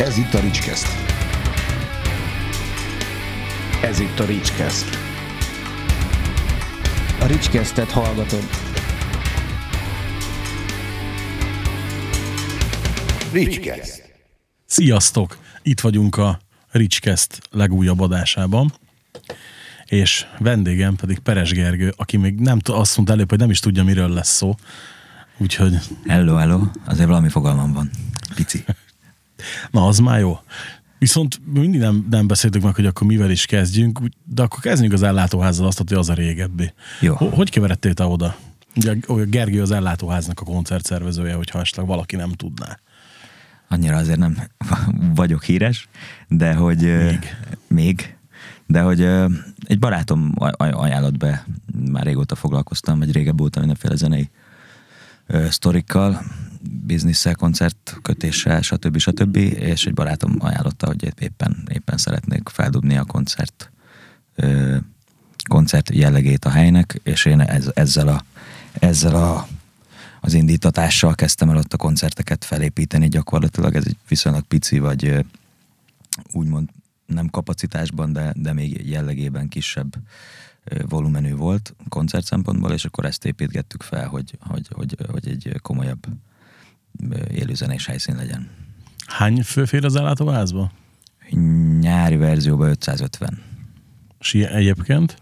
Ez itt a Ricskeszt. Ez itt a Ricskeszt. A Ricskesztet hallgatod. Ricskeszt. Sziasztok! Itt vagyunk a Ricskeszt legújabb adásában, és vendégem pedig Peres Gergő, aki még nem t- azt mondta előbb, hogy nem is tudja, miről lesz szó. Úgyhogy, Hello, hello. Azért valami fogalmam van. Pici. Na az már jó. Viszont mindig nem, nem beszéltük meg, hogy akkor mivel is kezdjünk, de akkor kezdjünk az ellátóházzal, azt hogy az a régebbi. Jó. Ho- Hogy keveredtél te oda? Ugye a Gergő az ellátóháznak a koncertszervezője, hogyha esetleg valaki nem tudná. Annyira azért nem vagyok híres, de hogy... Még. Még. De hogy egy barátom aj- aj- ajánlott be, már régóta foglalkoztam, vagy régebb óta mindenféle zenei sztorikkal, bizniszsel, koncertkötéssel, stb. stb. És egy barátom ajánlotta, hogy éppen, éppen szeretnék feldobni a koncert koncert jellegét a helynek, és én ez, ezzel a, ezzel a az indítatással kezdtem el ott a koncerteket felépíteni gyakorlatilag. Ez egy viszonylag pici, vagy úgymond nem kapacitásban, de, de még jellegében kisebb volumenű volt koncert szempontból, és akkor ezt építgettük fel, hogy, hogy, hogy, hogy egy komolyabb élőzenés helyszín legyen. Hány fő fér az ellátóházba? Nyári verzióban 550. És egyébként?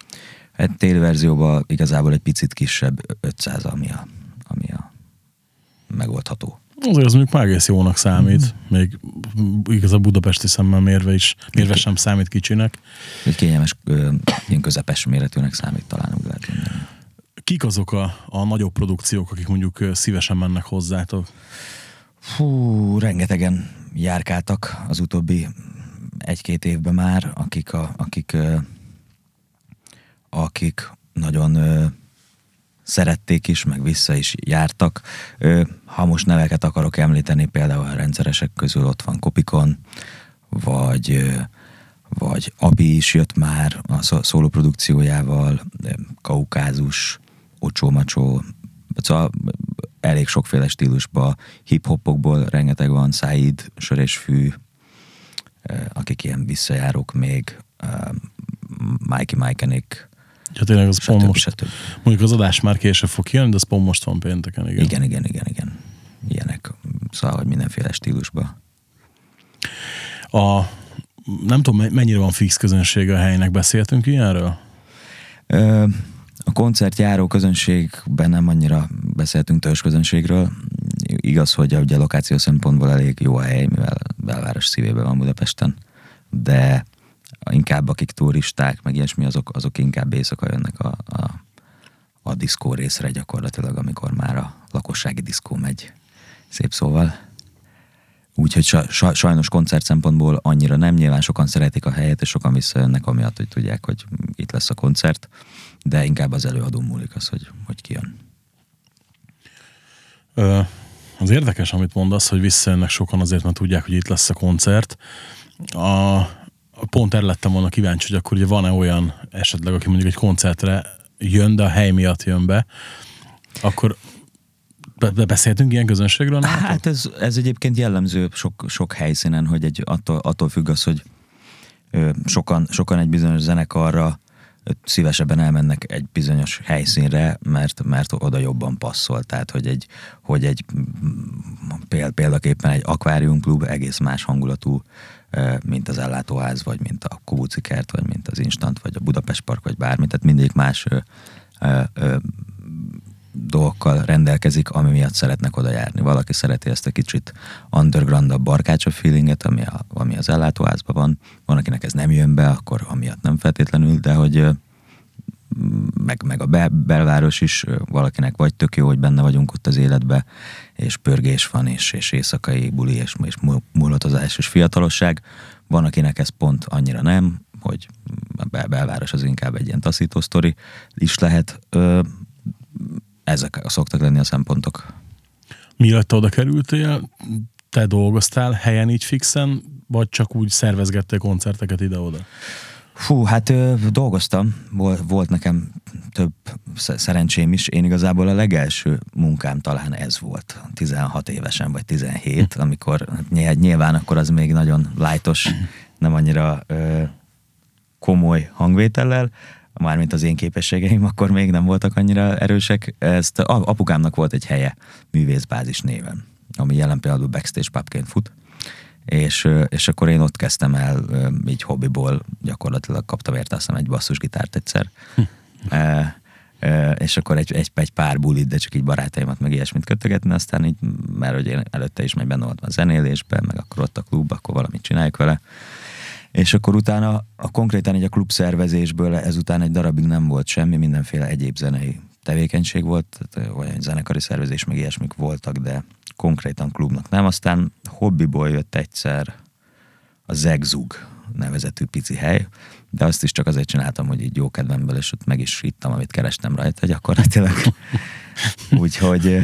Hát téli verzióban igazából egy picit kisebb 500, ami a, ami a megoldható. Azért az mondjuk már egész jónak számít, még igaz a budapesti szemmel mérve is, mérve sem számít kicsinek. Egy kényelmes, ilyen közepes méretűnek számít talán, úgy lehet mondani. Kik azok a, a nagyobb produkciók, akik mondjuk szívesen mennek hozzátok? Fú, rengetegen járkáltak az utóbbi egy-két évben már, akik, a, akik, akik nagyon szerették is, meg vissza is jártak. Ha most neveket akarok említeni, például a rendszeresek közül ott van Kopikon, vagy, vagy Abi is jött már a szó- szólóprodukciójával, ö, Kaukázus, Ocsó Macsó, szóval elég sokféle stílusba, hip-hopokból rengeteg van, Said, Sör és Fű, akik ilyen visszajárók még, Mikey Mikenik, Ja, tényleg az pont most, stb. mondjuk az adás már később fog kijönni, de az pont most van pénteken, igen. Igen, igen, igen, igen. Ilyenek. Szóval, hogy mindenféle stílusba. A, nem tudom, me- mennyire van fix közönsége a helynek, beszéltünk ilyenről? Ö, A koncertjáró közönségben nem annyira beszéltünk törzs közönségről. Igaz, hogy ugye a lokáció szempontból elég jó a hely, mivel belváros szívében van Budapesten, de inkább akik turisták, meg ilyesmi, azok, azok inkább éjszaka jönnek a, a, a diszkó részre gyakorlatilag, amikor már a lakossági diszkó megy, szép szóval. Úgyhogy sa, sa, sajnos koncert szempontból annyira nem, nyilván sokan szeretik a helyet, és sokan visszajönnek amiatt, hogy tudják, hogy itt lesz a koncert, de inkább az előadó múlik az, hogy, hogy ki jön. Ö, az érdekes, amit mondasz, hogy visszajönnek sokan azért, mert tudják, hogy itt lesz a koncert. A, pont erre lettem volna kíváncsi, hogy akkor ugye van-e olyan esetleg, aki mondjuk egy koncertre jön, de a hely miatt jön be, akkor be, be beszéltünk ilyen közönségről? nálatok? Hát ez, ez egyébként jellemző sok, sok helyszínen, hogy egy, attól, attól függ az, hogy sokan, sokan egy bizonyos zenekarra szívesebben elmennek egy bizonyos helyszínre, mert, mert oda jobban passzol. Tehát, hogy egy, hogy egy péld, példaképpen egy akváriumklub egész más hangulatú, mint az ellátóház, vagy mint a Kubuci kert, vagy mint az Instant, vagy a Budapest Park, vagy bármi. Tehát mindig más ö, ö, ö, dolgokkal rendelkezik, ami miatt szeretnek oda járni. Valaki szereti ezt a kicsit underground barkácsa feelinget, ami, a, ami az ellátóházban van. Van, akinek ez nem jön be, akkor amiatt nem feltétlenül, de hogy meg, meg a be, belváros is valakinek vagy tök jó, hogy benne vagyunk ott az életbe, és pörgés van, és, és éjszakai buli, és, és mu- mulatozás, és fiatalosság. Van, akinek ez pont annyira nem, hogy a bel- belváros az inkább egy ilyen taszító sztori is lehet. Ö, ezek szoktak lenni a szempontok. Te oda kerültél, te dolgoztál helyen így fixen, vagy csak úgy szervezgettél koncerteket ide-oda? Fú, hát ö, dolgoztam, volt, volt nekem több sz- szerencsém is. Én igazából a legelső munkám talán ez volt, 16 évesen vagy 17, amikor hát nyilván, akkor az még nagyon lájtos, nem annyira ö, komoly hangvétellel, mármint az én képességeim akkor még nem voltak annyira erősek. Ezt apukámnak volt egy helye művészbázis néven, ami jelen pillanatban backstage pubként fut és, és akkor én ott kezdtem el így hobbiból, gyakorlatilag kaptam érte azt hiszem egy basszusgitárt egyszer. e, e, és akkor egy, egy, egy pár bulit, de csak így barátaimat meg ilyesmit kötögetni, aztán így, mert hogy én előtte is megy benne voltam a zenélésben, meg akkor ott a klub, akkor valamit csináljuk vele. És akkor utána, a konkrétan így a klub szervezésből ezután egy darabig nem volt semmi, mindenféle egyéb zenei tevékenység volt, tehát olyan zenekari szervezés, meg ilyesmik voltak, de konkrétan klubnak nem. Aztán hobbiból jött egyszer a Zegzug nevezetű pici hely, de azt is csak azért csináltam, hogy így jó kedvemből, és ott meg is ittam, amit kerestem rajta gyakorlatilag. Úgyhogy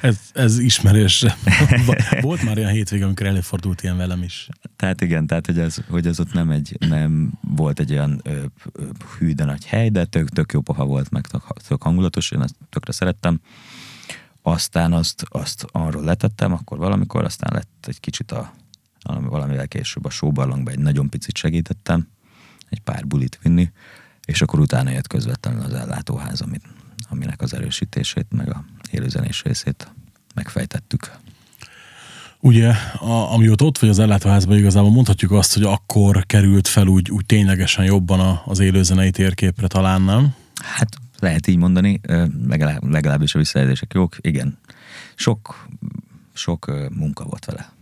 Ez, ez ismerős. Volt már olyan hétvége, amikor előfordult ilyen velem is. Tehát igen, tehát hogy ez, hogy ez ott nem, egy, nem volt egy olyan ö, ö, hű, de nagy hely, de tök, tök jó poha volt, meg tök, tök hangulatos, én ezt tökre szerettem. Aztán azt, azt arról letettem, akkor valamikor, aztán lett egy kicsit a, valami, valamivel később a showbarlangba egy nagyon picit segítettem, egy pár bulit vinni, és akkor utána jött közvetlenül az ellátóház, amit, aminek az erősítését, meg a élőzenés részét megfejtettük. Ugye, a, amióta ott vagy az ellátóházban, igazából mondhatjuk azt, hogy akkor került fel úgy, úgy ténylegesen jobban a, az élőzenei térképre talán, nem? Hát lehet így mondani, legalább, legalábbis a visszajelzések jók, igen. Sok, sok munka volt vele.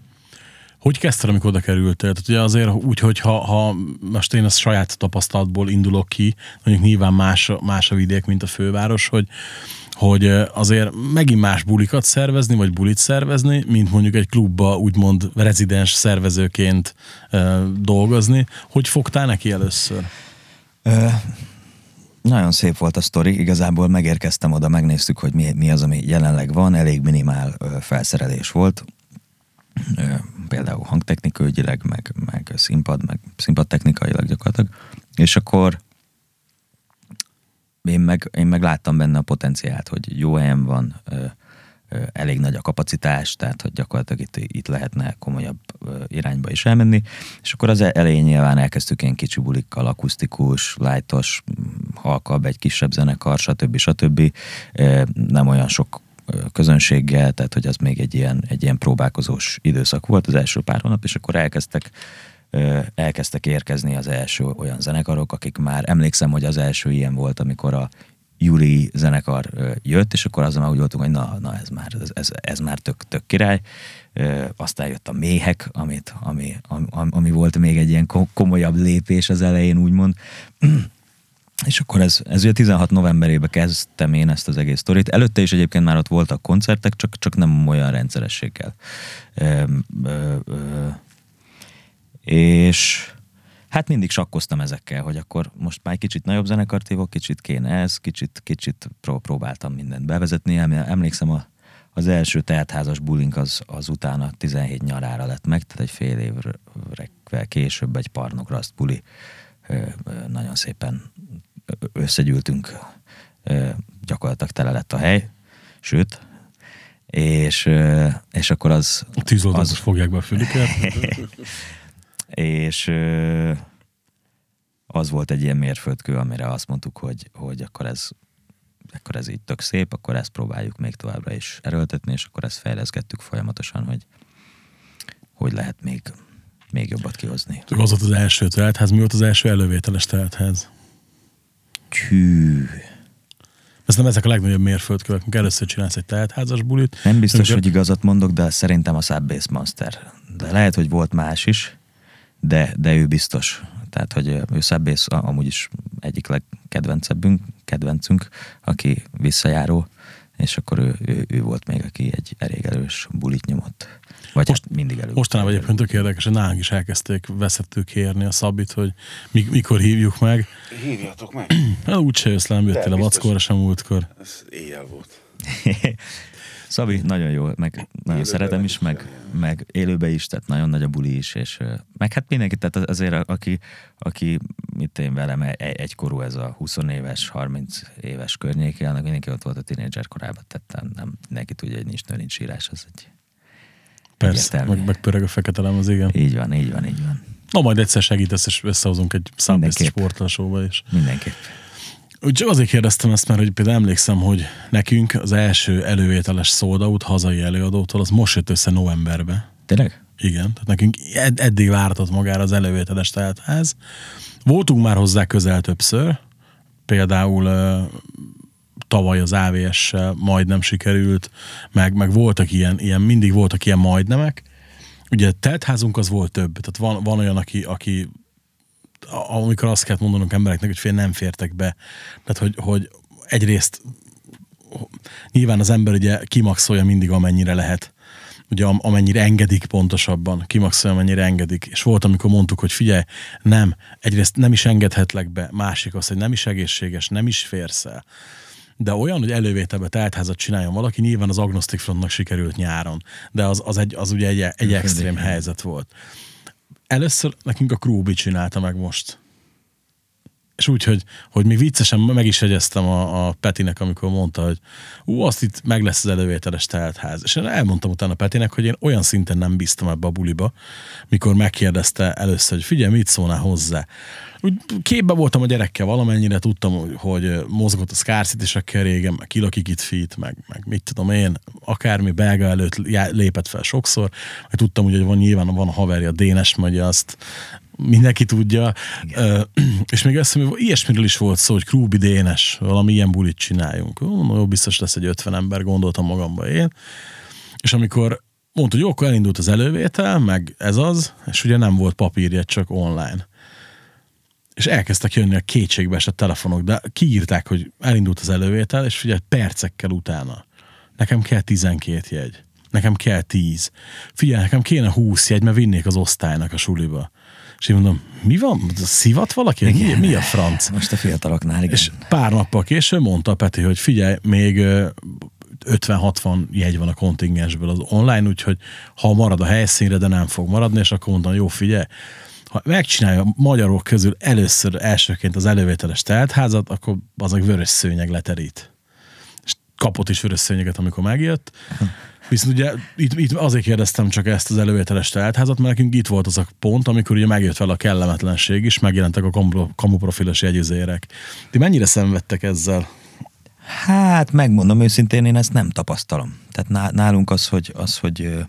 Hogy kezdted, amikor oda kerültél? Tehát ugye azért úgy, hogy ha, ha most én ezt saját tapasztalatból indulok ki, mondjuk nyilván más, más a vidék, mint a főváros, hogy, hogy azért megint más bulikat szervezni, vagy bulit szervezni, mint mondjuk egy klubba úgymond rezidens szervezőként uh, dolgozni. Hogy fogtál neki először? Ö, nagyon szép volt a sztori, igazából megérkeztem oda, megnéztük, hogy mi, mi az, ami jelenleg van, elég minimál ö, felszerelés volt, például hangtechnikailag, meg, meg színpad, meg színpadtechnikailag gyakorlatilag, és akkor én meg, én meg láttam benne a potenciált, hogy jó helyen van, ö, ö, elég nagy a kapacitás, tehát hogy gyakorlatilag itt, itt lehetne komolyabb ö, irányba is elmenni, és akkor az elején nyilván elkezdtük ilyen kicsi bulikkal, akusztikus, lájtos, halkabb, egy kisebb zenekar, stb. stb. Ö, Nem olyan sok közönséggel, tehát hogy az még egy ilyen, egy ilyen próbálkozós időszak volt az első pár hónap, és akkor elkezdtek elkezdtek érkezni az első olyan zenekarok, akik már emlékszem, hogy az első ilyen volt, amikor a Júli zenekar jött, és akkor azon már úgy voltunk, hogy na, na ez már, ez, ez, már tök, tök király. Aztán jött a méhek, amit, ami, ami, ami volt még egy ilyen ko- komolyabb lépés az elején, úgymond. És akkor ez, ez ugye 16 novemberében kezdtem én ezt az egész sztorit. Előtte is egyébként már ott voltak koncertek, csak, csak nem olyan rendszerességgel. Ö, ö, ö, és hát mindig sakkoztam ezekkel, hogy akkor most már kicsit nagyobb zenekart hívok, kicsit kéne ez, kicsit, kicsit pró- próbáltam mindent bevezetni. Em- Emlékszem, a, az első teátházas bulink az, az utána 17 nyarára lett meg, tehát egy fél évre később egy parnokraszt buli. Nagyon szépen összegyűltünk, gyakorlatilag tele lett a hely, sőt, és, és akkor az... A tűzoltók az- fogják be a fülüket. és az volt egy ilyen mérföldkő, amire azt mondtuk, hogy, hogy akkor ez akkor ez így tök szép, akkor ezt próbáljuk még továbbra is erőltetni, és akkor ezt fejleszgettük folyamatosan, hogy hogy lehet még, még jobbat kihozni. Az volt az első teltház. Mi volt az első elővételes teltház? Hű, Ez nem ezek a legnagyobb mérföldkövek, amikor először csinálsz egy teltházas bulit. nem biztos, Amikor- hogy igazat mondok, de szerintem a Subbase Monster. De lehet, hogy volt más is, de, de ő biztos. Tehát, hogy ő Subbase amúgy is egyik legkedvencebbünk, kedvencünk, aki visszajáró, és akkor ő, ő, ő volt még, aki egy elég erős bulit nyomott. Vagy most, hát mindig elő. Mostanában egyébként tök érdekes, hogy nálunk is elkezdték veszettük kérni a szabit, hogy mi, mikor hívjuk meg. Hívjatok meg. Hát úgyse jössz le, nem jöttél a vackóra sem múltkor. Ez éjjel volt. Szabi, nagyon jó, meg nagyon szeretem is, is, meg, meg élőbe is, tehát nagyon nagy a buli is, és meg hát mindenki, tehát azért aki, aki mit én velem egy- egykorú ez a 20 éves, 30 éves környéké, annak mindenki ott volt a tínédzser korában, tehát nem, nem mindenki tudja, hogy nincs nő, nincs írás, az egy, Persze, meg, meg pörög a fekete lemez, igen. így van, így van, így van. Na majd egyszer segítesz, és összehozunk egy Mindenképp. sportlasóba is. Mindenképp. Úgy csak azért kérdeztem ezt, mert hogy például emlékszem, hogy nekünk az első elővételes sold out hazai előadótól az most jött össze novemberbe. Tényleg? Igen, tehát nekünk ed- eddig vártott magára az elővételes teltház. Voltunk már hozzá közel többször, például tavaly az AVS-sel majdnem sikerült, meg, meg voltak ilyen, ilyen, mindig voltak ilyen majdnemek. Ugye teltházunk az volt több, tehát van, van olyan, aki, aki amikor azt kell mondanunk embereknek, hogy fél nem fértek be. Tehát, hogy, hogy egyrészt nyilván az ember ugye kimaxolja mindig amennyire lehet. Ugye am- amennyire engedik pontosabban, kimaxolja amennyire engedik. És volt, amikor mondtuk, hogy figyelj, nem, egyrészt nem is engedhetlek be, másik az, hogy nem is egészséges, nem is férsz el. De olyan, hogy elővételbe teltházat csináljon valaki, nyilván az Agnostic Frontnak sikerült nyáron, de az, az, egy, az ugye egy, egy extrém helyzet volt. Először nekünk a Krúbi csinálta meg most. És úgy, hogy, hogy még viccesen meg is jegyeztem a, a Petinek, amikor mondta, hogy ú, azt itt meg lesz az elővételes teltház. És én elmondtam utána Petinek, hogy én olyan szinten nem bíztam ebbe a buliba, mikor megkérdezte először, hogy figyelj, mit szólnál hozzá. Úgy képbe voltam a gyerekkel valamennyire, tudtam, hogy- mozgott a Scarcity-sekkel régen, meg Kilakikit Fit, meg, meg mit tudom én, akármi belga előtt lépett fel sokszor, meg tudtam, hogy van nyilván van a haverja, Dénes megy azt, mindenki tudja. Ö, és még azt hiszem, ilyesmiről is volt szó, hogy Krúbi Dénes, valami ilyen bulit csináljunk. Ó, jó, biztos lesz egy 50 ember, gondoltam magamba én. És amikor mondta, hogy jó, akkor elindult az elővétel, meg ez az, és ugye nem volt papírja, csak online. És elkezdtek jönni a kétségbe esett telefonok, de kiírták, hogy elindult az elővétel, és figyelj, percekkel utána. Nekem kell 12 jegy. Nekem kell 10. Figyelj, nekem kéne 20 jegy, mert vinnék az osztálynak a suliba. És én mondom, mi van? Szivat valaki? Mi, mi a franc? Most a fiataloknál, igen. És pár nappal később mondta a Peti, hogy figyelj, még ö, 50-60 jegy van a kontingensből az online, úgyhogy ha marad a helyszínre, de nem fog maradni, és akkor mondtam, jó, figyelj, ha megcsinálja a magyarok közül először elsőként az elővételes teltházat, akkor az egy vörös szőnyeg leterít. És kapott is vörös szőnyeget, amikor megjött. Viszont ugye itt, itt azért kérdeztem csak ezt az elővételes teltházat, mert nekünk itt volt az a pont, amikor ugye megjött vele a kellemetlenség is, megjelentek a kamu- kamuprofilos jegyüzérek. Ti mennyire szenvedtek ezzel? Hát megmondom őszintén, én ezt nem tapasztalom. Tehát ná- nálunk az, hogy, az, hogy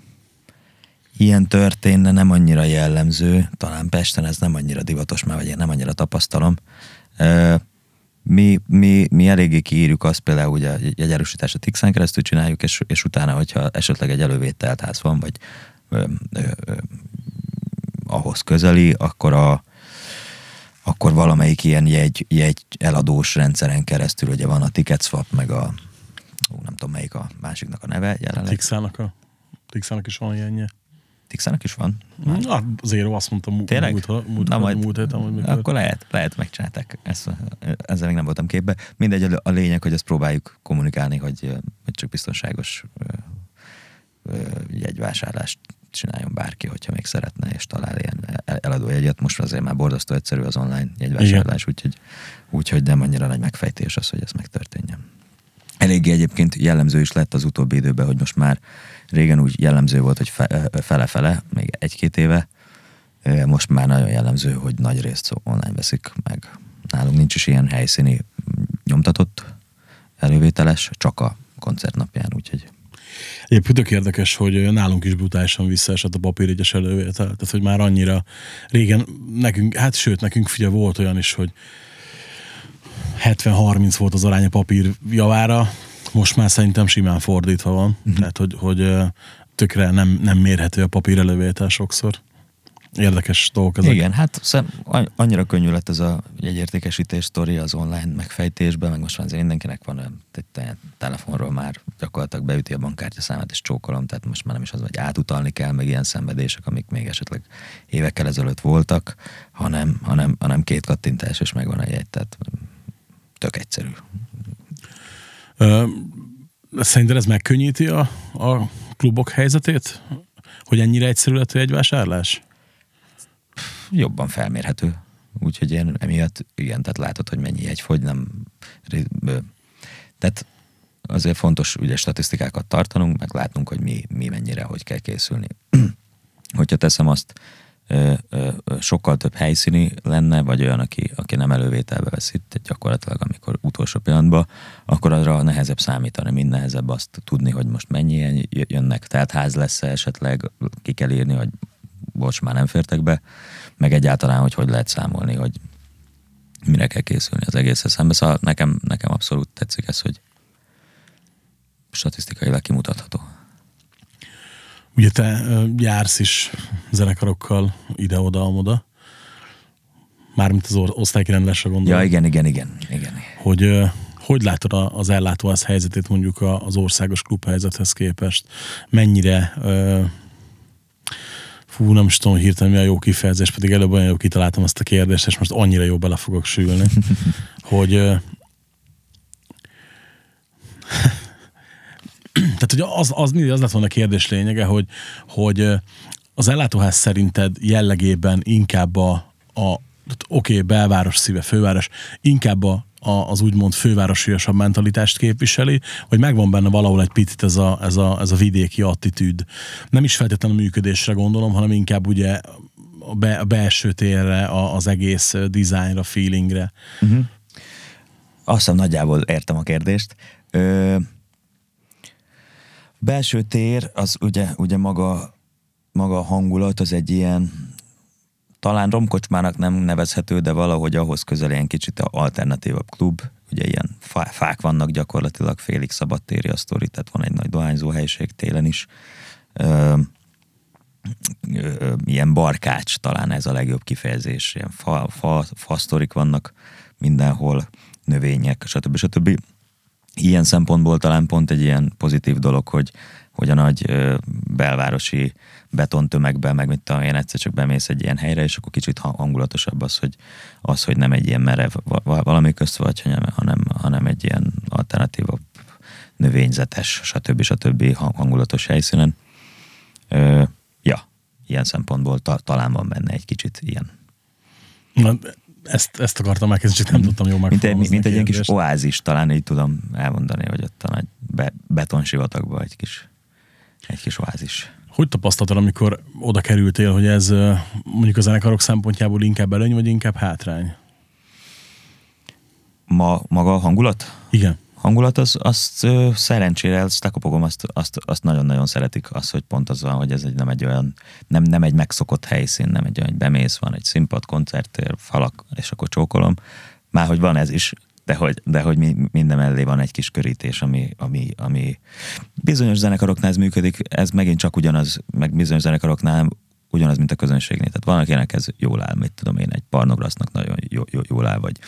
ilyen történne, nem annyira jellemző. Talán Pesten ez nem annyira divatos, már vagy én nem annyira tapasztalom. Mi, mi, mi eléggé kiírjuk azt például, hogy a jegyerősítást a Tixen keresztül csináljuk, és, és utána, hogyha esetleg egy elővételt ház van, vagy ö, ö, ö, ahhoz közeli, akkor a, akkor valamelyik ilyen jegy, jegy eladós rendszeren keresztül, ugye van a Ticketswap, meg a, ó, nem tudom melyik a másiknak a neve jelenleg. Tixának, a, Tixának is van ilyenje. Tixának is van? Na, Zero azt mondta mú- Tényleg? múlt, múlt, Na majd, múlt héten, hogy mikor. akkor lehet, lehet megcsinálták. Ezt, ezzel még nem voltam képbe. Mindegy, a- lényeg, hogy ezt próbáljuk kommunikálni, hogy, hogy csak biztonságos jegyvásárlást csináljon bárki, hogyha még szeretne, és talál ilyen el- eladó jegyet. Most azért már borzasztó egyszerű az online jegyvásárlás, úgyhogy, úgyhogy nem annyira nagy megfejtés az, hogy ez megtörténjen. Eléggé egyébként jellemző is lett az utóbbi időben, hogy most már régen úgy jellemző volt, hogy fe- fele-fele, még egy-két éve, most már nagyon jellemző, hogy nagy részt online veszik meg. Nálunk nincs is ilyen helyszíni mm, nyomtatott elővételes, csak a koncertnapján, úgyhogy Egyébként tök érdekes, hogy nálunk is brutálisan visszaesett a papírjegyes elővétel. Tehát, hogy már annyira régen nekünk, hát sőt, nekünk figyelj, volt olyan is, hogy 70-30 volt az arány a papír javára, most már szerintem simán fordítva van. Uh-huh. Tehát, hogy, hogy tökre nem, nem mérhető a papír elővétel sokszor. Érdekes dolgok ezek. Igen, hát szem, an- annyira könnyű lett ez a jegyértékesítés sztori az online megfejtésben, meg most már azért mindenkinek van te- telefonról már gyakorlatilag beüti a bankkártya számát és csókolom, tehát most már nem is az, hogy átutalni kell, meg ilyen szenvedések, amik még esetleg évekkel ezelőtt voltak, hanem, hanem, hanem két kattintás és megvan a jegy, tehát tök egyszerű. Szerinted ez megkönnyíti a, a klubok helyzetét? Hogy ennyire egyszerű lett egy vásárlás? Jobban felmérhető. Úgyhogy én emiatt, igen, tehát látod, hogy mennyi egy fogy, nem... Tehát azért fontos ugye statisztikákat tartanunk, meg látnunk, hogy mi, mi mennyire, hogy kell készülni. Hogyha teszem azt, sokkal több helyszíni lenne, vagy olyan, aki, aki nem elővételbe vesz itt gyakorlatilag, amikor utolsó pillanatban, akkor arra nehezebb számítani, mind nehezebb azt tudni, hogy most mennyien jönnek, tehát ház lesz esetleg, ki kell írni, hogy bocs, már nem fértek be, meg egyáltalán, hogy hogy lehet számolni, hogy mire kell készülni az egész szembe. Szóval nekem, nekem abszolút tetszik ez, hogy statisztikailag kimutatható. Ugye te jársz is zenekarokkal ide-oda-amoda. Mármint az osztálykirendlésre gondolom. Ja, igen, igen, igen. igen. Hogy hogy látod az ellátóház helyzetét mondjuk az országos klubhelyzethez képest? Mennyire fú, nem is tudom hirtelen mi a jó kifejezés, pedig előbb olyan jó kitaláltam azt a kérdést, és most annyira jó bele fogok sülni, hogy tehát hogy az, az, az, az lett volna a kérdés lényege, hogy, hogy az ellátóház szerinted jellegében inkább a, a oké, okay, belváros szíve, főváros, inkább a, a, az úgymond fővárosiasabb mentalitást képviseli, vagy megvan benne valahol egy picit ez a, ez a, ez a vidéki attitűd. Nem is feltétlenül a működésre gondolom, hanem inkább ugye a, be, a belső térre, a, az egész dizájnra, feelingre. Uh-huh. Azt hiszem nagyjából értem a kérdést. Ö, belső tér, az ugye, ugye maga, maga a hangulat, az egy ilyen talán romkocsmának nem nevezhető, de valahogy ahhoz közel ilyen kicsit alternatívabb klub. Ugye ilyen fák vannak gyakorlatilag, félig szabadtéri a sztori, tehát van egy nagy dohányzó helység télen is. Ö, ö, ilyen barkács talán ez a legjobb kifejezés. Ilyen fa, fa, fa sztorik vannak mindenhol, növények, stb. stb. Ilyen szempontból talán pont egy ilyen pozitív dolog, hogy, hogy a nagy ö, belvárosi betontömegben, meg mit tudom én, egyszer csak bemész egy ilyen helyre, és akkor kicsit hangulatosabb az, hogy, az, hogy nem egy ilyen merev valami közt vagy, hanem, hanem egy ilyen alternatívabb, növényzetes, stb. stb. hangulatos helyszínen. Ö, ja, ilyen szempontból ta, talán van benne egy kicsit ilyen. Na, ezt, ezt akartam elkezdeni, csak nem tudtam jól Mint egy, mint egy ilyen kis oázis, talán így tudom elmondani, hogy ott a nagy be, betonsivatagban egy kis, egy kis oázis. Hogy tapasztaltad, amikor oda kerültél, hogy ez mondjuk a zenekarok szempontjából inkább előny, vagy inkább hátrány? Ma, maga a hangulat? Igen. Hangulat, az, azt szerencsére, azt lekopogom, azt, azt, azt nagyon-nagyon szeretik, az, hogy pont az van, hogy ez egy, nem egy olyan, nem, nem egy megszokott helyszín, nem egy olyan, hogy bemész, van egy színpad, koncertér, falak, és akkor csókolom. Már hogy van ez is, de hogy, de hogy mi, minden mellé van egy kis körítés, ami, ami, ami bizonyos zenekaroknál ez működik, ez megint csak ugyanaz, meg bizonyos zenekaroknál ugyanaz, mint a közönségnél. Tehát van, akinek ez jól áll, mit tudom én, egy parnograsznak nagyon jó, jó, jól áll, vagy,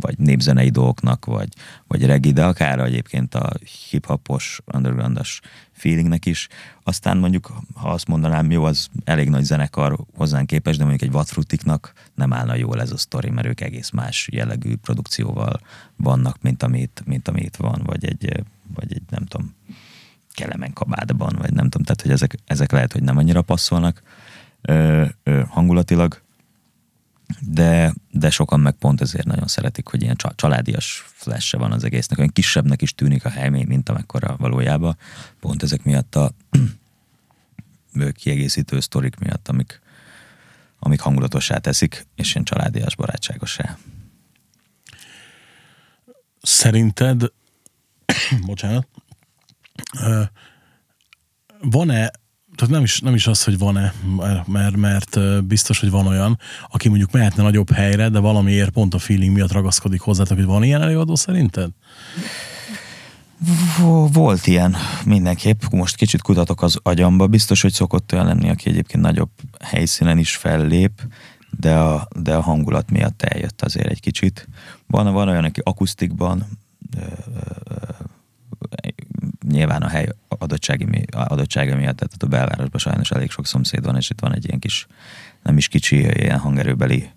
vagy népzenei dolgoknak, vagy, vagy regi, de akár egyébként a hip-hopos, undergroundos feelingnek is. Aztán mondjuk, ha azt mondanám, jó, az elég nagy zenekar hozzánk képes, de mondjuk egy Vatfrutiknak nem állna jól ez a sztori, mert ők egész más jellegű produkcióval vannak, mint amit, mint amit van, vagy egy, vagy egy nem tudom, kelemen kabádban, vagy nem tudom, tehát hogy ezek, ezek lehet, hogy nem annyira passzolnak ö, ö, hangulatilag, de, de sokan meg pont ezért nagyon szeretik, hogy ilyen családias flash van az egésznek, olyan kisebbnek is tűnik a hely, mint amekkora valójában, pont ezek miatt a kiegészítő sztorik miatt, amik, amik hangulatossá teszik, és ilyen családias, barátságosá. Szerinted, bocsánat, van-e tehát nem is, nem is az, hogy van-e, mert, mert biztos, hogy van olyan, aki mondjuk mehetne nagyobb helyre, de valamiért pont a feeling miatt ragaszkodik hozzátok, hogy van ilyen előadó szerinted? Volt ilyen mindenképp. Most kicsit kutatok az agyamba. Biztos, hogy szokott olyan lenni, aki egyébként nagyobb helyszínen is fellép, de a, de a hangulat miatt eljött azért egy kicsit. Van, van olyan, aki akusztikban nyilván a hely adottsági, adottsága miatt, tehát a belvárosban sajnos elég sok szomszéd van, és itt van egy ilyen kis, nem is kicsi, ilyen hangerőbeli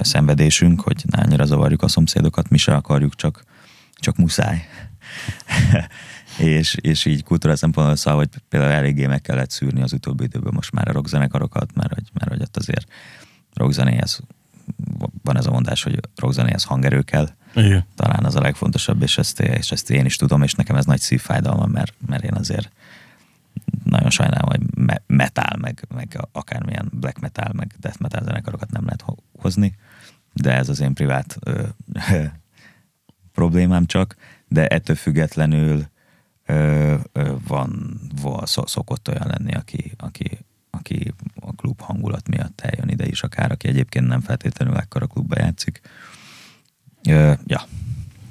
szenvedésünk, hogy ne annyira zavarjuk a szomszédokat, mi se akarjuk, csak, csak muszáj. és, és így kultúra szempontból szóval, hogy például eléggé meg kellett szűrni az utóbbi időben most már a rockzenekarokat, mert hogy, mert hogy ott azért rockzenéhez van ez a mondás, hogy rockzenéhez hangerő kell, Igen. talán az a legfontosabb, és ezt, és ezt én is tudom, és nekem ez nagy szívfájdalma, mert, mert én azért nagyon sajnálom, hogy me- metal, meg, meg akármilyen black metal, meg death metal zenekarokat nem lehet ho- hozni, de ez az én privát ö, problémám csak, de ettől függetlenül ö, ö, van, van szokott olyan lenni, aki, aki, aki a klub hangulat miatt eljön ide is, akár aki egyébként nem feltétlenül ekkor a klubba játszik. Ö, ja,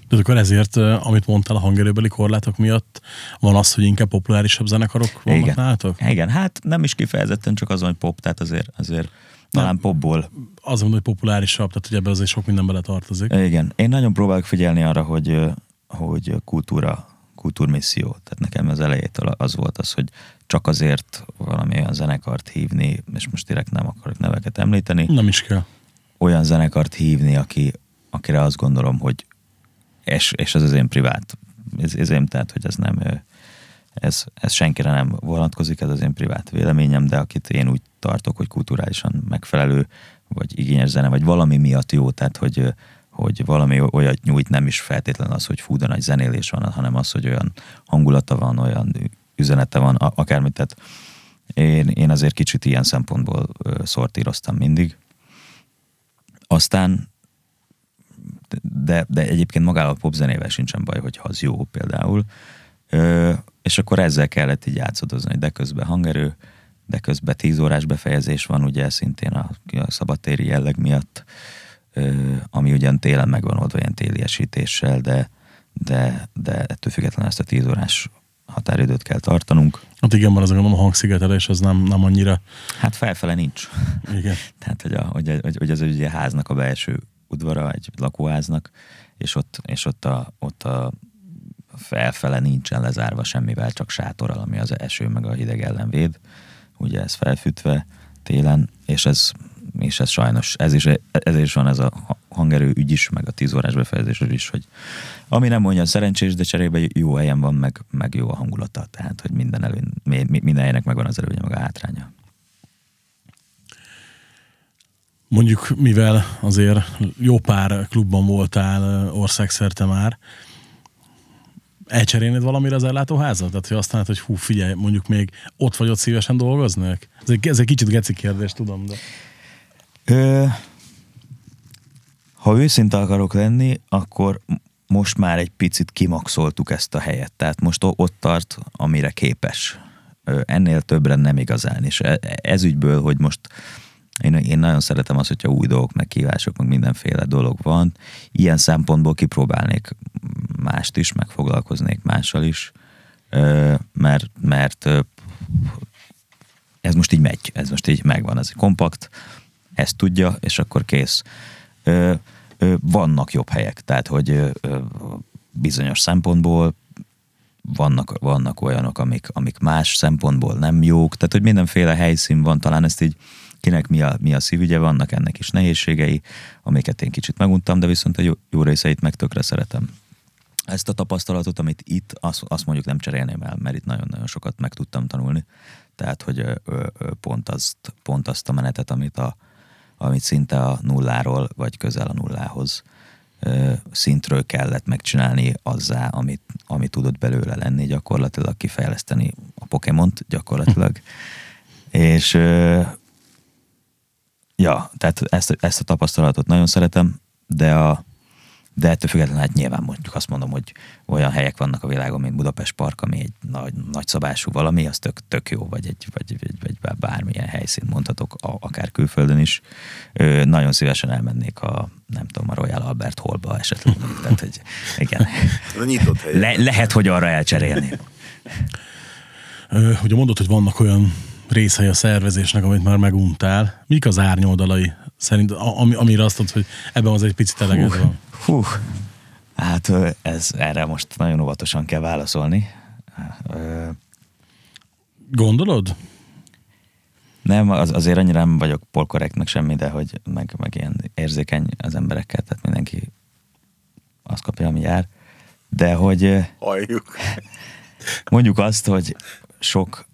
De akkor ezért, amit mondtál a hangerőbeli korlátok miatt, van az, hogy inkább populárisabb zenekarok vannak Igen. nálatok? Igen, hát nem is kifejezetten csak azon, hogy pop, tehát azért, azért talán Nem. popból. Az mondom, hogy populárisabb, tehát hogy ebbe azért sok minden bele tartozik. Igen, én nagyon próbálok figyelni arra, hogy, hogy kultúra, kultúrmisszió. Tehát nekem az elejétől az volt az, hogy csak azért valami olyan zenekart hívni, és most direkt nem akarok neveket említeni, Nem is kell. olyan zenekart hívni, aki, akire azt gondolom, hogy és, és ez az én privát ez, ez én, tehát, hogy ez nem ez, ez senkire nem vonatkozik, ez az én privát véleményem, de akit én úgy tartok, hogy kulturálisan megfelelő, vagy igényes zene, vagy valami miatt jó, tehát hogy, hogy valami olyat nyújt, nem is feltétlen az, hogy fú, de nagy zenélés van, hanem az, hogy olyan hangulata van, olyan üzenete van, akármit, tehát én, én azért kicsit ilyen szempontból szortíroztam mindig. Aztán de, de egyébként magával a popzenével sincsen baj, hogyha az jó például. Ö, és akkor ezzel kellett így játszadozni, hogy de közben hangerő, de közben 10 órás befejezés van, ugye szintén a, a szabadtéri jelleg miatt, ö, ami ugyan télen megvan oldva ilyen téli esítéssel, de, de, de ettől függetlenül ezt a 10 órás határidőt kell tartanunk. Hát igen, van az gondolom a hangszigetelés, az nem, nem annyira. Hát felfele nincs. Igen. Tehát, hogy, a, hogy, hogy, hogy ez ugye háznak a belső udvara, egy lakóháznak, és ott, és ott, a, ott a felfele nincsen lezárva semmivel, csak sátorral, ami az eső meg a hideg ellen véd. Ugye ez felfűtve télen, és ez, és ez sajnos, ez is, ez is van ez a hangerő ügy is, meg a 10 órás befejezés is, hogy ami nem mondja szerencsés, de cserébe jó helyen van, meg, meg jó a hangulata, tehát, hogy minden, előny, mi- mi- minden helynek megvan az előnye, meg a hátránya. Mondjuk, mivel azért jó pár klubban voltál országszerte már, elcserélnéd valamire az ellátóházat? Tehát, hogy azt mondod, hogy hú, figyelj, mondjuk még ott vagy ott szívesen dolgoznék? Ez egy, ez egy kicsit geci kérdés, tudom, de... Ö, ha őszinte akarok lenni, akkor most már egy picit kimaxoltuk ezt a helyet. Tehát most ott tart, amire képes. Ennél többre nem igazán. És e- ez ügyből, hogy most én, én nagyon szeretem azt, hogyha új dolgok, meg kívások, meg mindenféle dolog van. Ilyen szempontból kipróbálnék mást is, meg foglalkoznék mással is, mert, mert ez most így megy, ez most így megvan, ez kompakt, ezt tudja, és akkor kész. Vannak jobb helyek, tehát hogy bizonyos szempontból vannak, vannak olyanok, amik, amik más szempontból nem jók, tehát hogy mindenféle helyszín van, talán ezt így kinek mi a, mi a szívügye, vannak ennek is nehézségei, amiket én kicsit meguntam, de viszont a jó, jó részeit meg tökre szeretem. Ezt a tapasztalatot, amit itt, azt, azt mondjuk nem cserélném el, mert itt nagyon-nagyon sokat meg tudtam tanulni. Tehát, hogy ö, ö, pont, azt, pont azt a menetet, amit, a, amit szinte a nulláról, vagy közel a nullához ö, szintről kellett megcsinálni azzá, amit, amit tudott belőle lenni, gyakorlatilag kifejleszteni a Pokémont gyakorlatilag. És ö, ja, tehát ezt, ezt a tapasztalatot nagyon szeretem, de a, de ettől függetlenül hát nyilván mondjuk azt mondom, hogy olyan helyek vannak a világon, mint Budapest Park, ami egy nagy, nagyszabású valami, az tök, tök jó, vagy egy, vagy, vagy, vagy bármilyen helyszín mondhatok, a, akár külföldön is. Ö, nagyon szívesen elmennék a, nem tudom, a Royal Albert Hallba esetleg. Tehát, hogy igen. A nyitott hely. Le, lehet, hogy arra elcserélni. Ugye mondod, hogy vannak olyan részei a szervezésnek, amit már meguntál. Mik az árnyoldalai szerint, ami, amire azt mondod, hogy ebben az egy picit eleged Hú, van? hú. Hát ez, erre most nagyon óvatosan kell válaszolni. Gondolod? Nem, az, azért annyira nem vagyok polkorrekt, meg semmi, de hogy meg, meg ilyen érzékeny az emberekkel, tehát mindenki azt kapja, ami jár. De hogy Halljuk. mondjuk azt, hogy sok,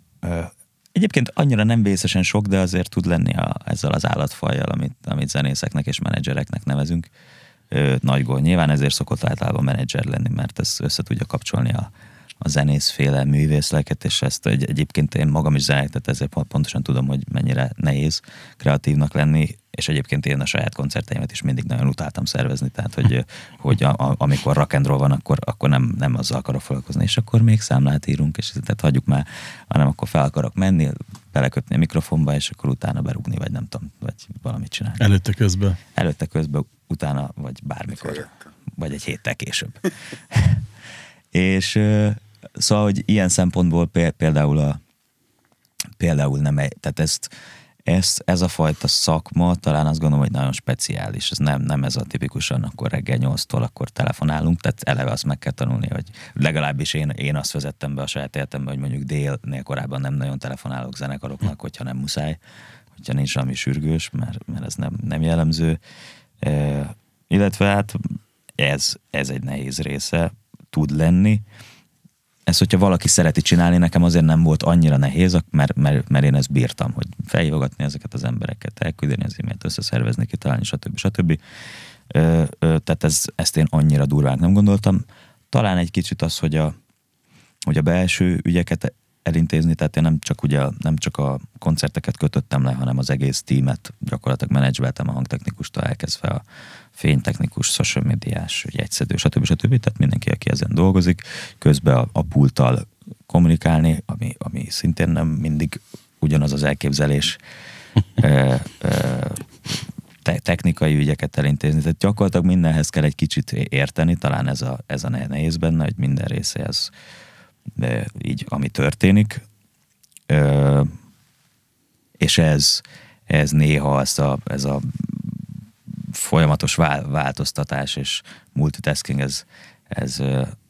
egyébként annyira nem vészesen sok, de azért tud lenni a, ezzel az állatfajjal, amit, amit zenészeknek és menedzsereknek nevezünk, ö, nagy gól. Nyilván ezért szokott általában menedzser lenni, mert ez össze tudja kapcsolni a, a zenészféle művészleket, és ezt egy, egyébként én magam is zenék, tehát ezért pont- pontosan tudom, hogy mennyire nehéz kreatívnak lenni, és egyébként én a saját koncerteimet is mindig nagyon utáltam szervezni, tehát hogy, hogy a, a, amikor rock and roll van, akkor, akkor nem, nem azzal akarok foglalkozni, és akkor még számlát írunk, és tehát hagyjuk már, hanem akkor fel akarok menni, belekötni a mikrofonba, és akkor utána berúgni, vagy nem tudom, vagy valamit csinálni. Előtte közben. Előtte közben, utána, vagy bármikor. Vagy egy héttel később. és szóval, hogy ilyen szempontból pé- például a például nem, tehát ezt, ezt, ez a fajta szakma talán azt gondolom, hogy nagyon speciális. Ez nem, nem ez a tipikusan, akkor reggel 8-tól akkor telefonálunk, tehát eleve azt meg kell tanulni, hogy legalábbis én, én azt vezettem be a saját életembe, hogy mondjuk délnél korábban nem nagyon telefonálok zenekaroknak, hogyha nem muszáj, hogyha nincs valami sürgős, mert, mert ez nem, nem jellemző. E, illetve hát ez, ez egy nehéz része tud lenni. Ez, hogyha valaki szereti csinálni, nekem azért nem volt annyira nehéz, mert, mert, mert én ezt bírtam, hogy felhívogatni ezeket az embereket, elküldeni az e-mailt, összeszervezni, kitalálni, stb. stb. Ö, ö, tehát ez, ezt én annyira durván nem gondoltam. Talán egy kicsit az, hogy a, hogy a belső ügyeket elintézni, tehát én nem csak, ugye, nem csak a koncerteket kötöttem le, hanem az egész tímet gyakorlatilag menedzseltem a hangtechnikustól elkezdve a fénytechnikus, social médiás, jegyszedő, stb. stb. Tehát mindenki, aki ezen dolgozik, közben a, a pulttal kommunikálni, ami, ami szintén nem mindig ugyanaz az elképzelés, ö, ö, te, technikai ügyeket elintézni. Tehát gyakorlatilag mindenhez kell egy kicsit érteni, talán ez a, ez a nehéz benne, hogy minden része ez de így, ami történik. Ö, és ez, ez néha ez a, ez a folyamatos vál, változtatás és multitasking, ez, ez,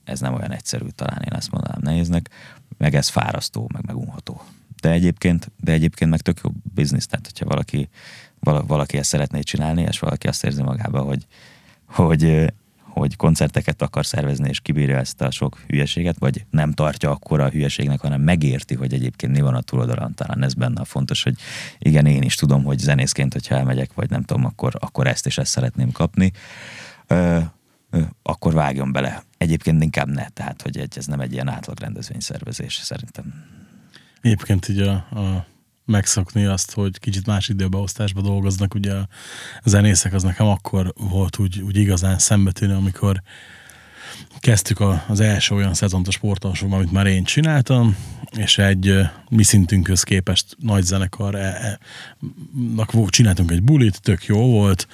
ez nem olyan egyszerű, talán én ezt mondanám nehéznek, meg ez fárasztó, meg megunható. De egyébként, de egyébként meg tök jó biznisz, tehát hogyha valaki, vala, valaki ezt szeretné csinálni, és valaki azt érzi magába, hogy, hogy, hogy koncerteket akar szervezni, és kibírja ezt a sok hülyeséget, vagy nem tartja akkora a hülyeségnek, hanem megérti, hogy egyébként mi van a túloldalon. Talán ez benne a fontos, hogy igen, én is tudom, hogy zenészként, hogyha elmegyek, vagy nem tudom, akkor, akkor ezt és ezt szeretném kapni. Ö, ö, akkor vágjon bele. Egyébként inkább ne, tehát hogy egy, ez nem egy ilyen átlag rendezvényszervezés, szerintem. Egyébként így a, a megszokni azt, hogy kicsit más időbeosztásba dolgoznak, ugye a zenészek, az nekem akkor volt úgy, úgy igazán szembetűnő, amikor kezdtük a, az első olyan szezont a sportalsóban, amit már én csináltam, és egy mi szintünkhöz képest nagy zenekar e, e, csináltunk egy bulit, tök jó volt,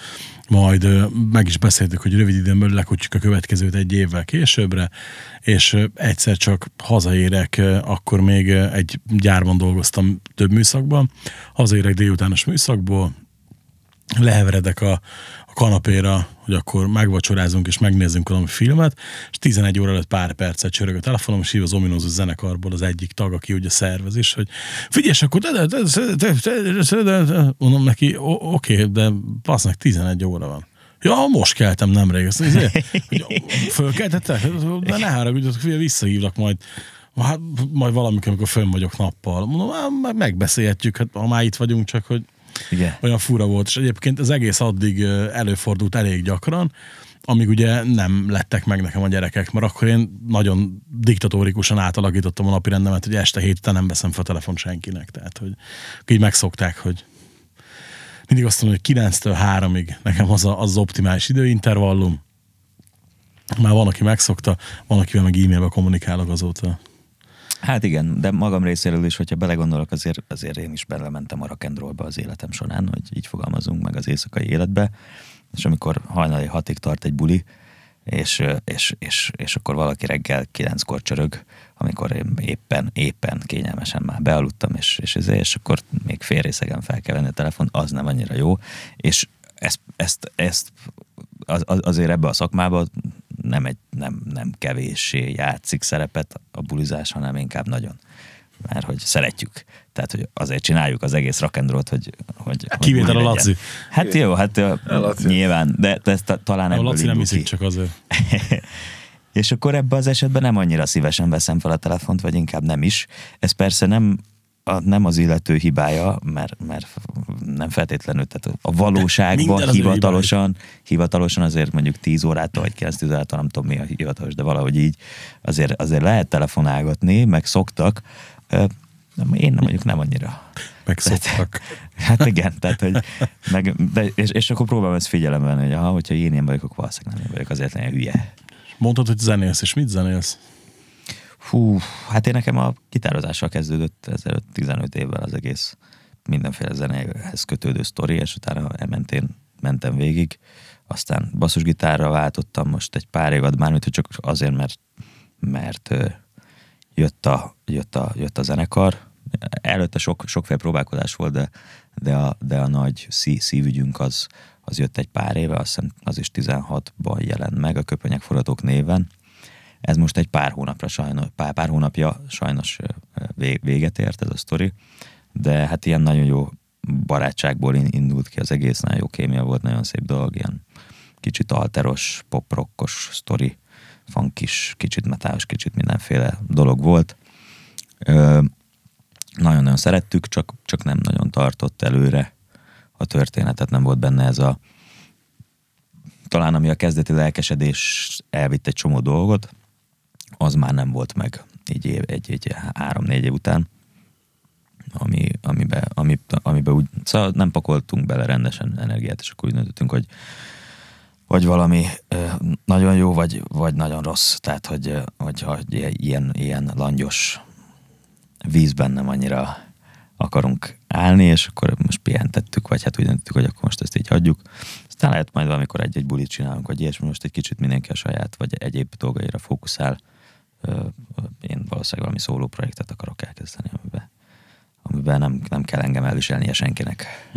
majd meg is beszéltük, hogy rövid időn belül lekutjuk a következőt egy évvel későbbre, és egyszer csak hazaérek, akkor még egy gyárban dolgoztam több műszakban, hazaérek délutános műszakból, leheveredek a, a kanapéra, hogy akkor megvacsorázunk és megnézzünk valami filmet, és 11 óra előtt pár percet csörög a telefonom, és hív az ominózus zenekarból az egyik tag, aki ugye szervez is, hogy figyelj, akkor mondom neki, oké, de passznak 11 óra van. Ja, most keltem nemrég. Ezt, ezért, hogy fölkeltettek? De ne haragudjatok, visszahívlak majd hát majd valamikor, amikor fönn vagyok nappal. Mondom, hát megbeszélhetjük, hát ha már itt vagyunk, csak hogy igen. olyan fura volt, és egyébként az egész addig előfordult elég gyakran, amíg ugye nem lettek meg nekem a gyerekek, mert akkor én nagyon diktatórikusan átalakítottam a napi rendemet, hogy este hét után nem veszem fel a telefon senkinek, tehát hogy így megszokták, hogy mindig azt mondom, hogy 9-től 3-ig nekem az, a, az, az optimális időintervallum. Már van, aki megszokta, van, akivel meg e-mailbe kommunikálok azóta. Hát igen, de magam részéről is, hogyha belegondolok, azért, azért én is belementem a rock and rollba az életem során, hogy így fogalmazunk meg az éjszakai életbe, és amikor hajnali hatig tart egy buli, és, és, és, és akkor valaki reggel kilenckor csörög, amikor én éppen, éppen kényelmesen már bealudtam, és, és, és, és akkor még fél részegen fel kell venni a telefon, az nem annyira jó, és ezt, ezt, ezt az- azért ebbe a szakmába nem, egy, nem, nem kevéssé játszik szerepet a bulizás, hanem inkább nagyon. Mert hogy szeretjük. Tehát, hogy azért csináljuk az egész roll-t, hogy, hogy, hogy Kivétel a. Laci. Hát jó, hát ö, Laci. nyilván, de, de ez ta, talán A ebből Laci nem ki. csak azért. És akkor ebben az esetben nem annyira szívesen veszem fel a telefont, vagy inkább nem is. Ez persze nem a, nem az illető hibája, mert, mert nem feltétlenül, tehát a valóságban az hivatalosan, hivatalosan azért mondjuk 10 órától, vagy 9 órától, nem tudom mi a hivatalos, de valahogy így azért, azért lehet telefonálgatni, meg szoktak. Nem, én nem mondjuk nem annyira. Megszoktak. Hát igen, tehát, hogy meg, de, és, és, akkor próbálom ezt figyelembe venni, hogy aha, hogyha én ilyen vagyok, akkor valószínűleg nem én vagyok, azért lenni hülye. Mondtad, hogy zenélsz, és mit zenélsz? Hú, hát én nekem a gitározással kezdődött ezelőtt 15 évvel az egész mindenféle zenéhez kötődő sztori, és utána ementén mentem végig. Aztán basszusgitárra váltottam most egy pár évad, mármint, hogy csak azért, mert, mert jött a, jött, a, jött a zenekar. Előtte sok, sokféle próbálkozás volt, de, de, a, de a nagy szí, szívügyünk az, az jött egy pár éve, azt hiszem az is 16-ban jelent meg a Köpönyek forgatók néven. Ez most egy pár hónapra sajnos, pár, pár hónapja sajnos véget ért ez a sztori, de hát ilyen nagyon jó barátságból in- indult ki az egész, nagyon jó kémia volt, nagyon szép dolog, ilyen kicsit alteros, poprokkos sztori, funkis, kicsit metálos, kicsit mindenféle dolog volt. Ö, nagyon-nagyon szerettük, csak, csak nem nagyon tartott előre a történetet, nem volt benne ez a talán ami a kezdeti lelkesedés elvitt egy csomó dolgot, az már nem volt meg így év, egy, egy három-négy év után, ami, amiben, ami, amiben úgy, szóval nem pakoltunk bele rendesen energiát, és akkor úgy döntöttünk, hogy vagy valami nagyon jó, vagy, vagy nagyon rossz. Tehát, hogy, ö, hogyha ilyen, ilyen langyos vízben nem annyira akarunk állni, és akkor most pihentettük, vagy hát úgy döntöttük, hogy akkor most ezt így hagyjuk. Aztán lehet majd valamikor egy-egy bulit csinálunk, vagy ilyesmi, most egy kicsit mindenki a saját, vagy egyéb dolgaira fókuszál. Én valószínűleg valami szóló projektet akarok elkezdeni, amiben, amiben nem, nem kell engem elviselnie senkinek.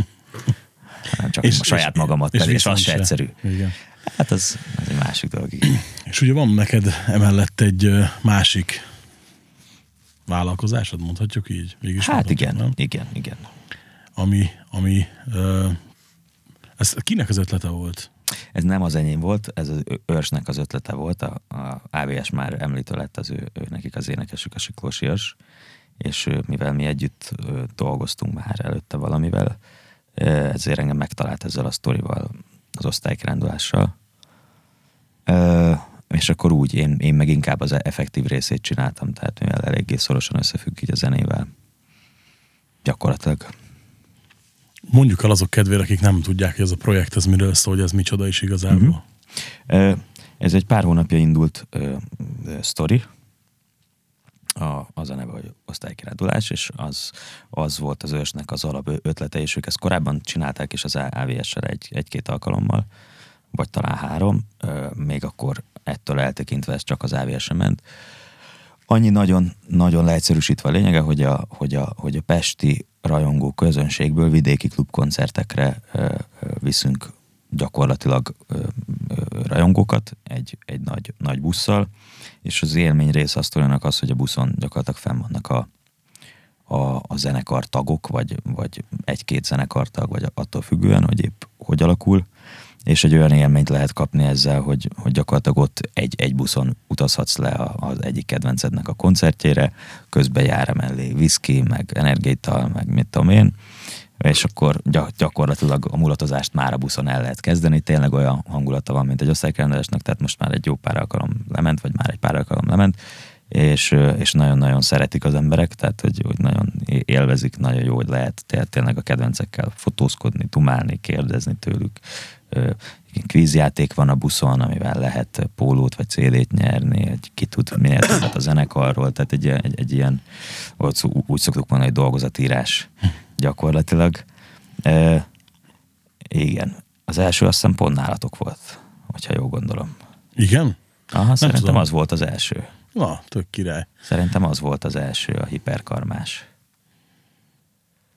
Hanem csak és, a saját magamat, és, és, és az se egyszerű. Igen. Hát az, az egy másik dolog. És ugye van neked emellett egy másik vállalkozásod, mondhatjuk így? Végülis Hát igen, nem? igen, igen. Ami, ami ez kinek az ötlete volt? Ez nem az enyém volt, ez az őrsnek az ötlete volt, a, a AVS már említő lett az ő, ő nekik az énekesük, a Siklós és mivel mi együtt dolgoztunk már előtte valamivel, ezért engem megtalált ezzel a sztorival, az osztálykirándulással. És akkor úgy, én, én meg inkább az effektív részét csináltam, tehát mivel eléggé szorosan összefügg így a zenével. Gyakorlatilag. Mondjuk el azok kedvére, akik nem tudják, hogy ez a projekt, ez miről szól, hogy ez micsoda is igazából. Mhm. Ö, Ez egy pár hónapja indult ö, ö, sztori, a, az a neve, hogy osztálykirándulás, és az, az volt az ősnek az alap ötlete, és ők ezt korábban csinálták is az AVS-sel egy, egy-két alkalommal, vagy talán három, még akkor ettől eltekintve ez csak az AVS-re ment. Annyi nagyon, nagyon leegyszerűsítve a lényege, hogy a, hogy a, hogy a pesti rajongó közönségből vidéki klubkoncertekre viszünk gyakorlatilag rajongókat egy, egy nagy, nagy busszal, és az élmény része a sztorinak az, hogy a buszon gyakorlatilag fenn vannak a, a, a zenekar tagok, vagy, vagy egy-két zenekartag, vagy attól függően, hogy épp hogy alakul, és egy olyan élményt lehet kapni ezzel, hogy, hogy gyakorlatilag ott egy, egy buszon utazhatsz le az egyik kedvencednek a koncertjére, közben jár mellé whisky, meg energiaital, meg mit tudom én, és akkor gyak- gyakorlatilag a mulatozást már a buszon el lehet kezdeni, tényleg olyan hangulata van, mint egy osztálykirándulástnak, tehát most már egy jó pár alkalom lement, vagy már egy pár alkalom lement, és, és nagyon-nagyon szeretik az emberek, tehát hogy, hogy nagyon élvezik, nagyon jó, hogy lehet té- tényleg a kedvencekkel fotózkodni, dumálni, kérdezni tőlük. Kvízjáték van a buszon, amivel lehet pólót vagy CD-t nyerni, egy ki tud minél többet a zenekarról, tehát egy, egy, egy ilyen, úgy, úgy szoktuk mondani, hogy dolgozatírás gyakorlatilag. Ö, igen, az első azt hiszem pont nálatok volt, hogyha jól gondolom. Igen? Aha, szerintem tudom. az volt az első. Na, tök király. Szerintem az volt az első, a hiperkarmás.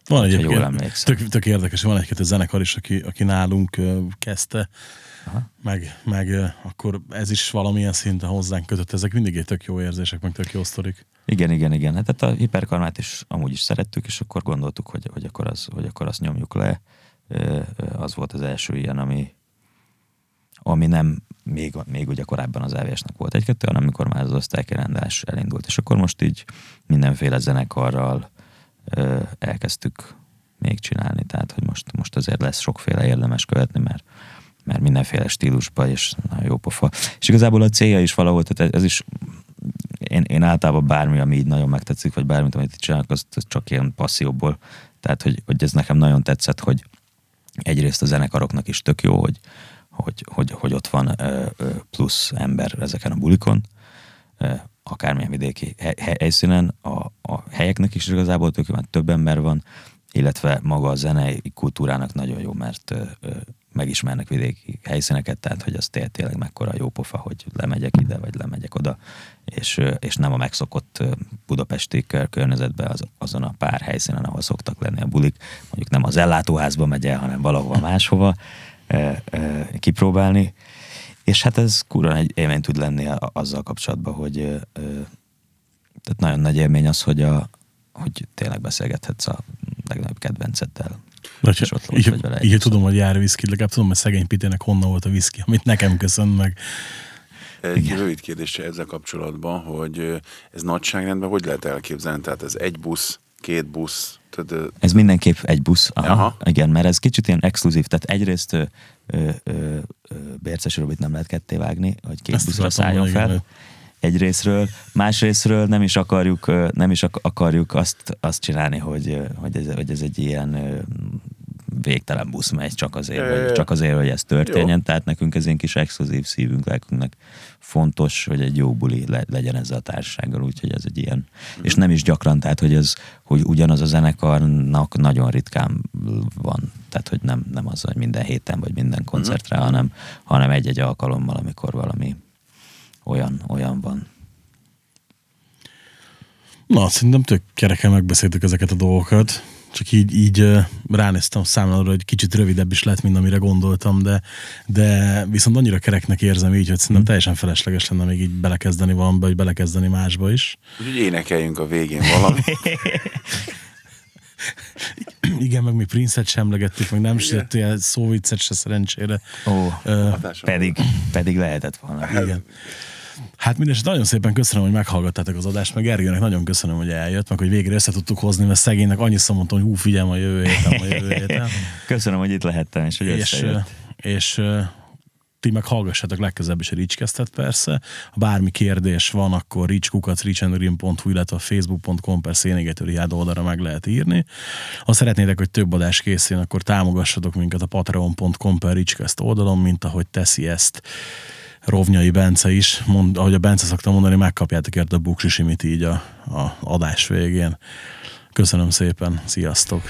Van egyébként, jól emlékszem. tök, tök érdekes, van egy-két zenekar is, aki, aki nálunk kezdte, Aha. meg, meg akkor ez is valamilyen szinten hozzánk kötött. Ezek mindig egy tök jó érzések, meg tök jó sztorik. Igen, igen, igen. Hát tehát a hiperkarmát is amúgy is szerettük, és akkor gondoltuk, hogy, hogy, akkor, az, hogy akkor azt nyomjuk le. Az volt az első ilyen, ami ami nem még, még ugye korábban az EVS-nek volt egy-kettő, hanem amikor már az osztálykirendás elindult. És akkor most így mindenféle zenekarral ö, elkezdtük még csinálni, tehát hogy most, most azért lesz sokféle érdemes követni, mert mert mindenféle stílusba, és nagyon jó pofa. És igazából a célja is valahol, tehát ez is én, én általában bármi, ami így nagyon megtetszik, vagy bármit, amit itt csinálok, az csak ilyen passzióból. Tehát, hogy, hogy ez nekem nagyon tetszett, hogy egyrészt a zenekaroknak is tök jó, hogy, hogy, hogy, hogy ott van ö, ö, plusz ember ezeken a bulikon, ö, akármilyen vidéki helyszínen, a, a helyeknek is igazából tök jó, mert több ember van, illetve maga a zenei kultúrának nagyon jó, mert megismernek vidéki helyszíneket, tehát hogy az tényleg mekkora jó pofa, hogy lemegyek ide, vagy lemegyek oda, és, és nem a megszokott budapesti környezetben az, azon a pár helyszínen, ahol szoktak lenni a bulik, mondjuk nem az ellátóházba megy el, hanem valahova máshova e, e, kipróbálni, és hát ez kurva egy élmény tud lenni azzal kapcsolatban, hogy e, tehát nagyon nagy élmény az, hogy, a, hogy tényleg beszélgethetsz a legnagyobb kedvenceddel, de és ott így, vele így tudom, hogy jár viszki, legalább tudom, hogy szegény Pitének honnan volt a viszki, amit nekem köszön meg. Egy Igen. rövid kérdése ezzel kapcsolatban, hogy ez nagyságrendben hogy lehet elképzelni? Tehát ez egy busz, két busz? Tehát, ez mindenképp egy busz, aha, aha. igen, mert ez kicsit ilyen exkluzív, tehát egyrészt ö, ö, ö, Bérces Robit nem lehet ketté vágni, hogy két Ezt buszra szálljon fel. Igen egyrésztről, másrésztről nem is akarjuk, nem is akarjuk azt, azt csinálni, hogy, hogy, ez, hogy ez egy ilyen végtelen busz megy csak azért, hogy, csak azért, hogy ez történjen, jó. tehát nekünk ez ilyen kis exkluzív szívünk, lelkünknek fontos, hogy egy jó buli le, legyen ezzel a társasággal, úgyhogy ez egy ilyen, mm. és nem is gyakran, tehát hogy ez, hogy ugyanaz a zenekarnak nagyon ritkán van, tehát hogy nem, nem az, hogy minden héten vagy minden koncertre, mm. hanem, hanem egy-egy alkalommal, amikor valami olyan, olyan van. Na, szerintem tök kereken megbeszéltük ezeket a dolgokat. Csak így, így ránéztem számomra, hogy kicsit rövidebb is lett, mint amire gondoltam, de, de viszont annyira kereknek érzem így, hogy szerintem hm. teljesen felesleges lenne még így belekezdeni valamibe, vagy belekezdeni másba is. Úgyhogy énekeljünk a végén valami. Igen, meg mi Prince-et semlegettük, meg nem ilyen szóviccet se szerencsére. Ó, uh, pedig, pedig lehetett volna. Igen. Hát mindesetre nagyon szépen köszönöm, hogy meghallgattátok az adást, meg Gergőnek nagyon köszönöm, hogy eljött, meg hogy végre össze tudtuk hozni, mert szegénynek annyit mondtam, hogy hú, figyelj, a jövő héten, a jövő héten. köszönöm, hogy itt lehettem, és hogy és, összejött. És, és ti meg hallgassátok legközelebb is a Ricskesztet persze. Ha bármi kérdés van, akkor ricskukat, richandgreen.hu, illetve a facebook.com per szénégetőri oldalra meg lehet írni. Ha szeretnétek, hogy több adás készüljön, akkor támogassatok minket a patreon.com per Ricskeszt oldalon, mint ahogy teszi ezt Rovnyai Bence is, mond, ahogy a Bence szokta mondani, megkapjátok érte a buksisimit így a, a adás végén. Köszönöm szépen, sziasztok!